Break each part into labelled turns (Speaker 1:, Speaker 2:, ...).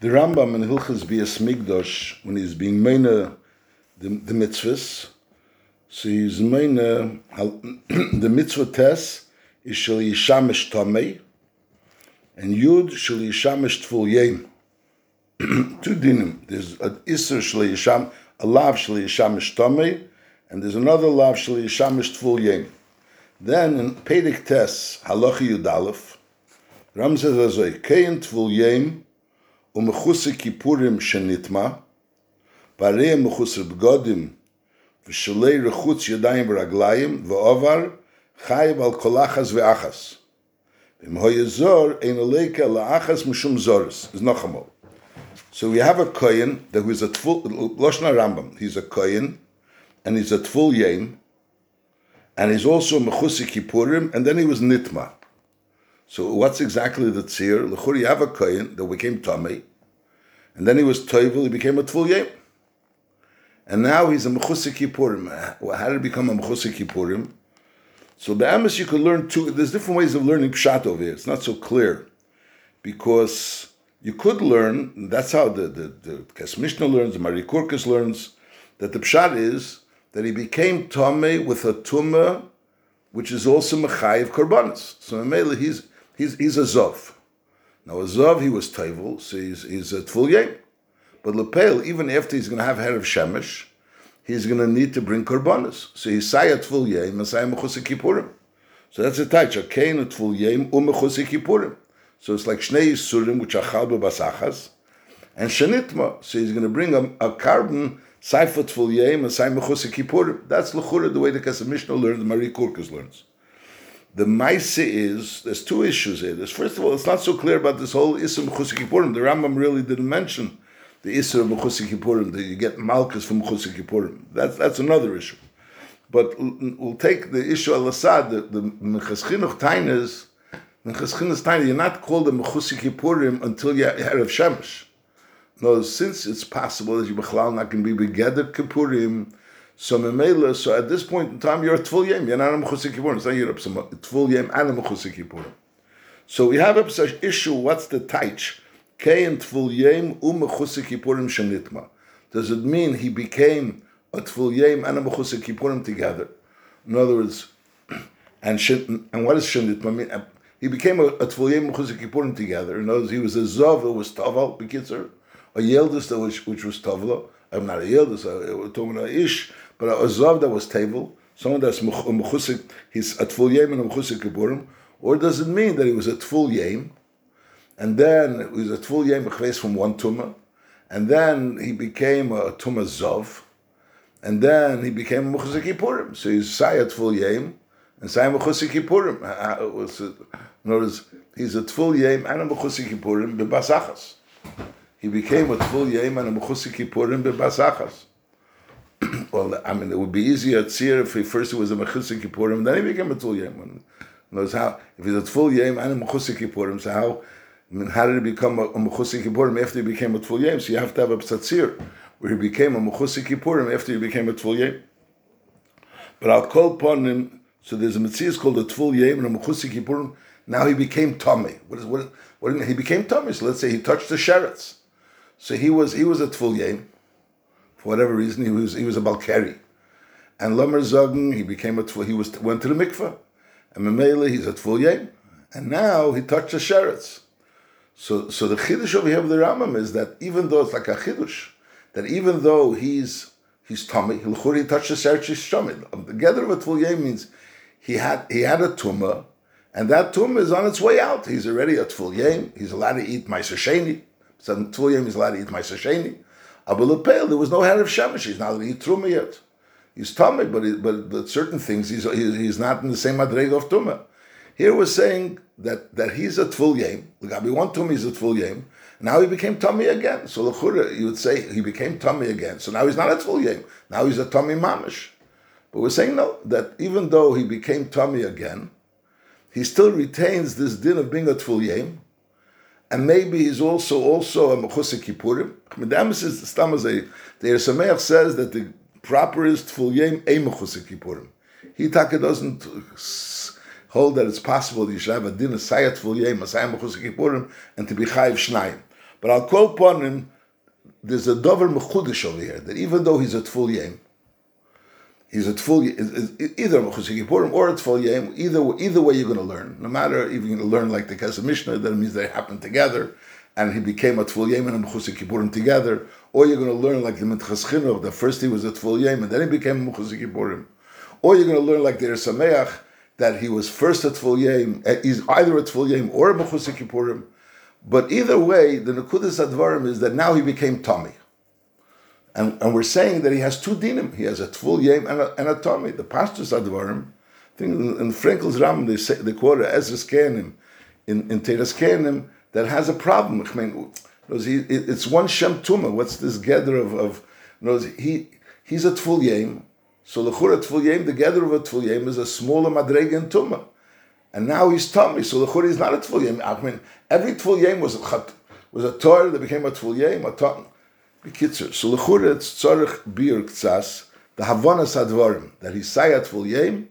Speaker 1: The Rambam in Hilchas Bias Migdosh, when he's being mena the, the mitzvahs, so he's mena the mitzvah test is shal yishamish tamei, and yud shal yishamish tful yem. Two dinim. There's an iser shal yisham, a lav shal yishamish tamei, and there's another lav shal yishamish tful yem. Then in Pedic Tess, Halachi Yudalef, Ram says a Kein Tvul Yem, ומחוסי כיפורים שנטמע, והרי מחוסי בגודים, ושלי רחוץ ידיים ורגליים, ועובר חייב על כל אחס ואחס. אם הוא יזור, אין עליקה לאחס משום זורס. is noch einmal. So we have a kohen that was a tful, Loshna Rambam, he's a kohen, and he's a tful yem, and he's also mechusi kippurim, and then he was nitma. So what's exactly the tzir? L'churi have that became tummy, and then he was toivel, he became a tful. And now he's a mechusi kippurim. How did he become a mechusi kippurim? So the Amos you could learn two, there's different ways of learning pshat over here. It's not so clear. Because you could learn, that's how the, the, the Kes Mishnah learns, the Mari Kurkis learns, that the pshat is that he became Tomei with a tumah, which is also Mechayiv Korbanis. So Mele, he's, he's, he's a Zov. Now a Zov, he was Tevel, so he's, he's a Tful Yem. But Lepel, even after he's going to have head of Shemesh, he's going to need to bring Korbanis. So he's Sayat Tful Yem and Sayat Mechusik Kippurim. So that's a taich, a Kain, a Yem, um Kippurim. So it's like Shnei Yisurim, which are Chalba Basachas, and Shanitma. So he's going to bring a, a carbon Seifot Tful Yem and Sayat Mechusik Kippurim. That's Lechura, the way the Kesef Mishnah learns, the Marie Kurkas learns. The Maise is, there's two issues here. There's, first of all, it's not so clear about this whole Isra Mechusik Kippurim. The Rambam really didn't mention the Isra of Mechusik Kippurim, that you get Malchus from Mechusik Kippurim. That's, that's another issue. But we'll take the issue al Assad, the, the Minchas Chinuch Tainas, Minchas Chinuch Tainas, you're not called a Mechusik Kippurim until you're Erev Shemesh. No, since it's possible that you Bechlal not going to be Begeder Kippurim, so Memela, so at this point in time, you're a Tvul Yem, you're not a Mechusik it's not you're and a Mechusik Kippurim. So we have a issue, what's the Taich? Kein Tvul Yem u'Mechusik Kippurim Shanitma. Does it mean he became a Tvul Yem and a Mechusik Kippurim together? In other words, and and what does Shanitma mean? Uh, he became a, a Tvul Yem Mechusik Kippurim together. In other words, he was a Zov that was Taval, Bekitzer, a Yeldis was, which was Tavla. I'm not a Yeldis, we're talking about Ish, but a Zov that was table, someone that's Mechusik, he's a Tvul Yem and a Mechusik Kippurim. Or does it mean that he was a Tvul Yem, and then he was a Tvul Yem Bechves from one Tumah, and then he became a Tumah Zov, and then he became a Mechusik Kippurim. So he's Sayat Tvul Yem, and Sayat Mechusik Kippurim. In other words, he's a Tvul Yem and a Mechusik Kippurim bebasachas. He became a Tvul Yem and a Mechusik Kippurim bebasachas. well, I mean, it would be easier Tzir if he first was a Mechusik Kippurim, then he became a Tvul Yem. Knows how if he's a Tvul Yem and a Mechusik Kippurim, so how I mean, how did he become a, a Mechusik Kippurim after he became a Tvul Yem? So you have to have a Psatzir, where he became a Mechusik Kippurim after he became a Tvul Yem. But I'll call upon him, so there's a Mitzvah called a Tvul Yem and a Mechusik Kippurim. Now he became Tommy. What is what? What he became Tommy? So let's say he touched the Sheretz. So he was he was a Tvul Yem. For whatever reason, he was he was a Balkari. And Lamer Zogen, he became a Tvul, he was went to the mikveh. And Memele, he's a Tvul Yem. And now he touched the Sheretz. So, so the chiddush over here of the Rambam is that even though it's like a chiddush, that even though he's he's tummy, he touched the stomach. The gather of a tvul means he had he had a tumah, and that tumah is on its way out. He's already a tvul He's allowed to eat my sasheni. So tvul he's allowed to eat my sasheni. Abulapel, there was no head of shemesh. He's not allowed to truma yet. He's tummy, but he, but but certain things he's he's not in the same madreg of tumah. Here we're saying that, that he's a tful yem. Gabi one tummy is a tful yem. Now he became tummy again. So the lechura, you would say he became tummy again. So now he's not a tful yem. Now he's a tummy mamish. But we're saying no, that even though he became tummy again, he still retains this din of being a tful yem. And maybe he's also also a mechusik kippurim. Medamis is the the Sameach says that the proper is tful yem a mechusik kippurim. He taka doesn't hold that it's possible that you should have a din sayat full yem, a sayat mechusik kippurim, and to be chayiv shnayim. But I'll call upon him, there's a dover mechudish over here, that even though he's at full yem, he's at full either mechusik or at full yem. Either either way, you're going to learn. No matter if you're going to learn like the Kesef Mishnah, that means they happen together, and he became a full yem and mechusik Purim together, or you're going to learn like the Chinuch, that first he was at full yem and then he became mechusik Purim, or you're going to learn like the Sameach that he was first at full yem, eh, he's either at full yem or mechusik Purim but either way, the Nakudas Advarim is that now he became Tommy. And, and we're saying that he has two dinim. He has a Tvul Yem and a, and a Tommy. The pastors Advarim, I think in, Frankel's Ram, they, say, they quote Ezra's Kenim, in, in Kenim, that has a problem. I mean, it's one Shem Tuma. What's this gather of, of knows he he's a Tvul Yem. So the Chura Tvul Yem, the gather of a Tvul Yem is a smaller Madregen Tumah and now he's tummy. So the churi is not a tful yem. I mean, every tful yem was a was a Torah that became a tful yem, a tum. Bekitzer. So churi it's bir ktsas the havanas advarim that he's sayat tful yem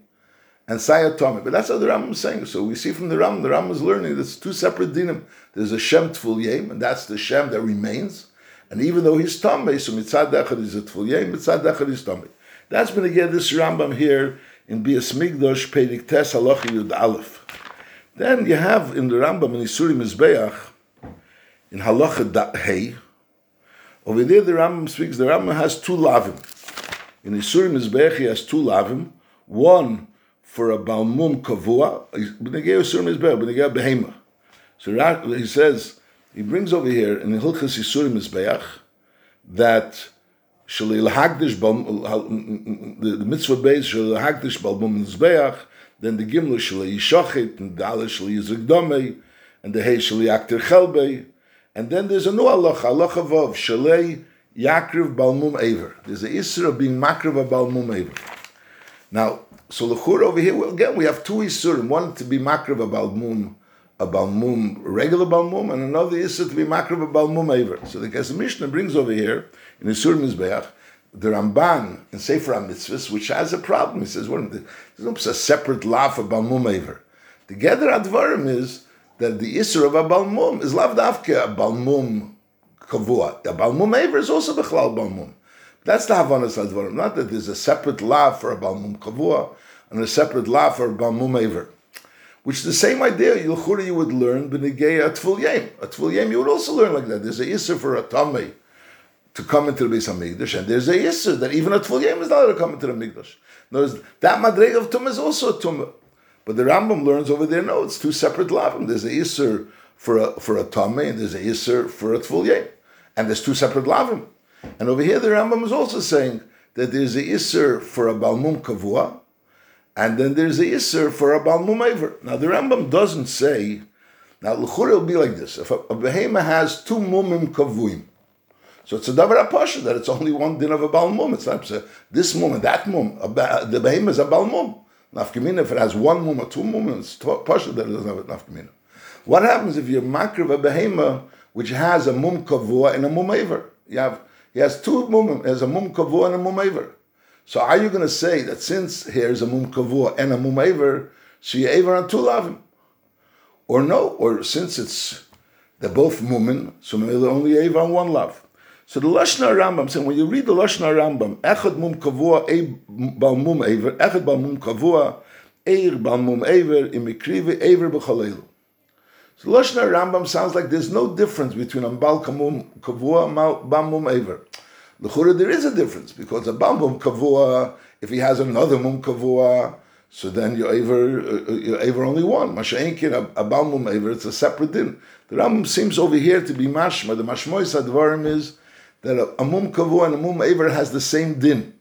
Speaker 1: and sayat tummy. But that's what the Ram is saying. So we see from the Ram, the Ram is learning that's two separate dinim. There's a shem tful yem, and that's the shem that remains. And even though he's tummy, so mitzad dechad is a tful yem, mitzad dechad is tummy. That's been again this Rambam here in Bias Migdosh Pedig Tes Halacha Yud Aleph. Then you have in the Rambam in Isuri Mizbeach in Halacha Hey. Over there the Rambam speaks. The Rambam has two lavim. In Isuri Mizbeach he has two lavim. One for a balmum kavua. B'negei Isuri Mizbeach. B'negei Behema. So he says he brings over here in the Hilchas Isuri Mizbeach that Shalil Hagdish the mitzvah base Shalil Hagdish Balmum Mizbeach, then the Gimel Shalil Yishachit, and the Shalil Yizrik and the Hey Shalil Yaktir Chelbei, and then there's a new Allah, Allah Vav, Shalei Yakriv Balmum Aver. There's a Isra of being Makriv Balmum Aver. Now, so the Chur over here, well, again, we have two Isurim, one to be Makriv Balmum a balmum, regular balmum, and another is to be makrav a balmum aver. So the Kesef Mishnah brings over here in the Sur Mizbeach the Ramban in Sefer HaMitzvahs, which has a problem. He says, well, there's no separate law for balmum aver. Together, Advarim is that the Isser of a balmum is lav davke a balmum kavua. A balmum aver is also bechlal balmum. That's the Havanas Advarim. Not that there's a separate law for a balmum kavua and a separate law for a balmum aver which the same idea. Yilchura you would learn b'negei a tful yem. A tful yem you would also learn like that. There's a yisr for a tamei to come into the Beis Hamikdash, and there's a yisr that even a tful yem is not allowed to come into the Mikdash. Notice that madreg of tumah is also a tumah. But the Rambam learns over there, no, it's two separate lavim. There's a yisr for a for a tamei, and there's a yisr for a tful yem, and there's two separate lavim. And over here, the Rambam is also saying that there's a yisr for a balmum kavua, and then there's a Isser for a Balmum Aver. Now the Rambam doesn't say, now L'chur will be like this. If a, a Behema has two Mumim Kavuim, so it's a Davar Apasha that it's only one din of a Balmum. It's not say, this Mum and that Mum. The Behema is a Balmum. Nafkamina, if it has one Mum or two Mum, it's Pasha that it doesn't have Nafkamina. What happens if you makriv a Behema which has a Mum Kavua and a Mum Aver? You have, he has two Mum, has a Mum Kavua and a Mum Aver. So are you going to say that since here's a mum kavua and a mum aver, so you aver on two lavim? Or no, or since it's they're both mumin, so maybe only aver on one lav. So the Lashna Rambam saying when you read the Lashna Rambam, echad mum kavua e bal mum aver, echad bal mum kavua, eir bal mum aver, imikrive aver b'chalelu. So Lashna Rambam sounds like there's no difference between a bal kavua and bal mum aver. L'chura, there is a difference because a bambum kavua, if he has another mum kavua, so then you aver uh, you aver only one. Masha'inkin a, bambum aver, it's a separate din. The Rambam seems over here to be mashma. The mashmois advarim is that a, a mum kavua and a mum aver has the same din.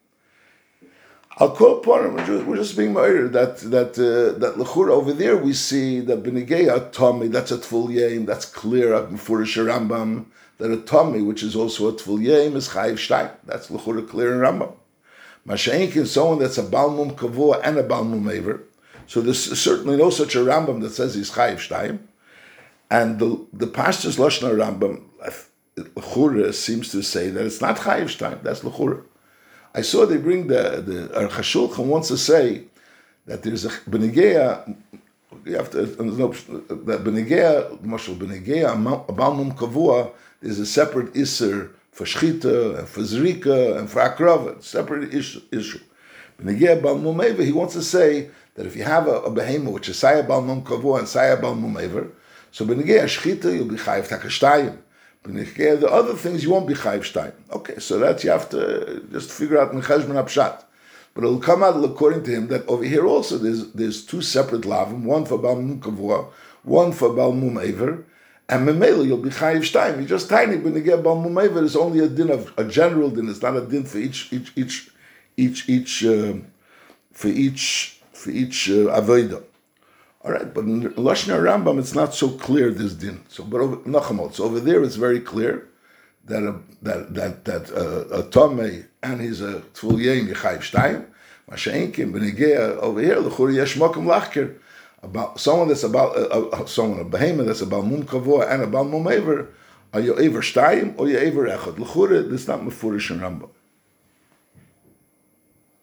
Speaker 1: I'll call upon him. We're just, we're just being murdered. That that uh, that lechura over there we see that benigeya Tommy. That's a tful yam. That's clear. Before Rambam that a tummy, which is also a tful yem, is chayiv shtayim. That's l'chura clear in Rambam. Mashaink is someone that's a balmum kavua and a balmum aver. So there's certainly no such a Rambam that says he's chayiv shtayim. And the the pastor's lashna Rambam l'chura seems to say that it's not chayiv shtayim. That's l'chura. I saw they bring the the Aruch HaShulchan wants to say that there's a benegea you have to uh, no that benegea, mashal benegea, a balmum kavua there's a separate Isser for Shchita and for Zrika and for Akrava, separate issue. issue. Benegea Bal Mumever, he wants to say that if you have a, a behemoth which is Saya Bal Mum Kavua and Saya Bal Mumever, so Benegea Shchita, you'll be Chayiv Takashtayim. The other things, you won't be Chayiv Shtayim. Okay, so that you have to just figure out Mechashman Apshat. But it'll come out according to him that over here also there's there's two separate lavim, one for Bal Kavua, one for Bal Mumever, and Memela, you'll be chayiv shtayim. You just tiny when you get bal mumayver. It's only a din of a general din. It's not a din for each each each each each uh, for each for each uh, avodah. All right, but in Rambam, it's not so clear this din. So, but Nachamot, so over there, it's very clear that a, that that that uh, a tomei and his a tful yem yechayiv shtayim. Masha'inkim benegea over here l'churi yesh mokum lachker about someone that's about uh, uh, someone a behemoth that's about mum kavua and about mum aver, are you aver shtayim or you aver echad? L'chure, this is not mefurish in Rambam.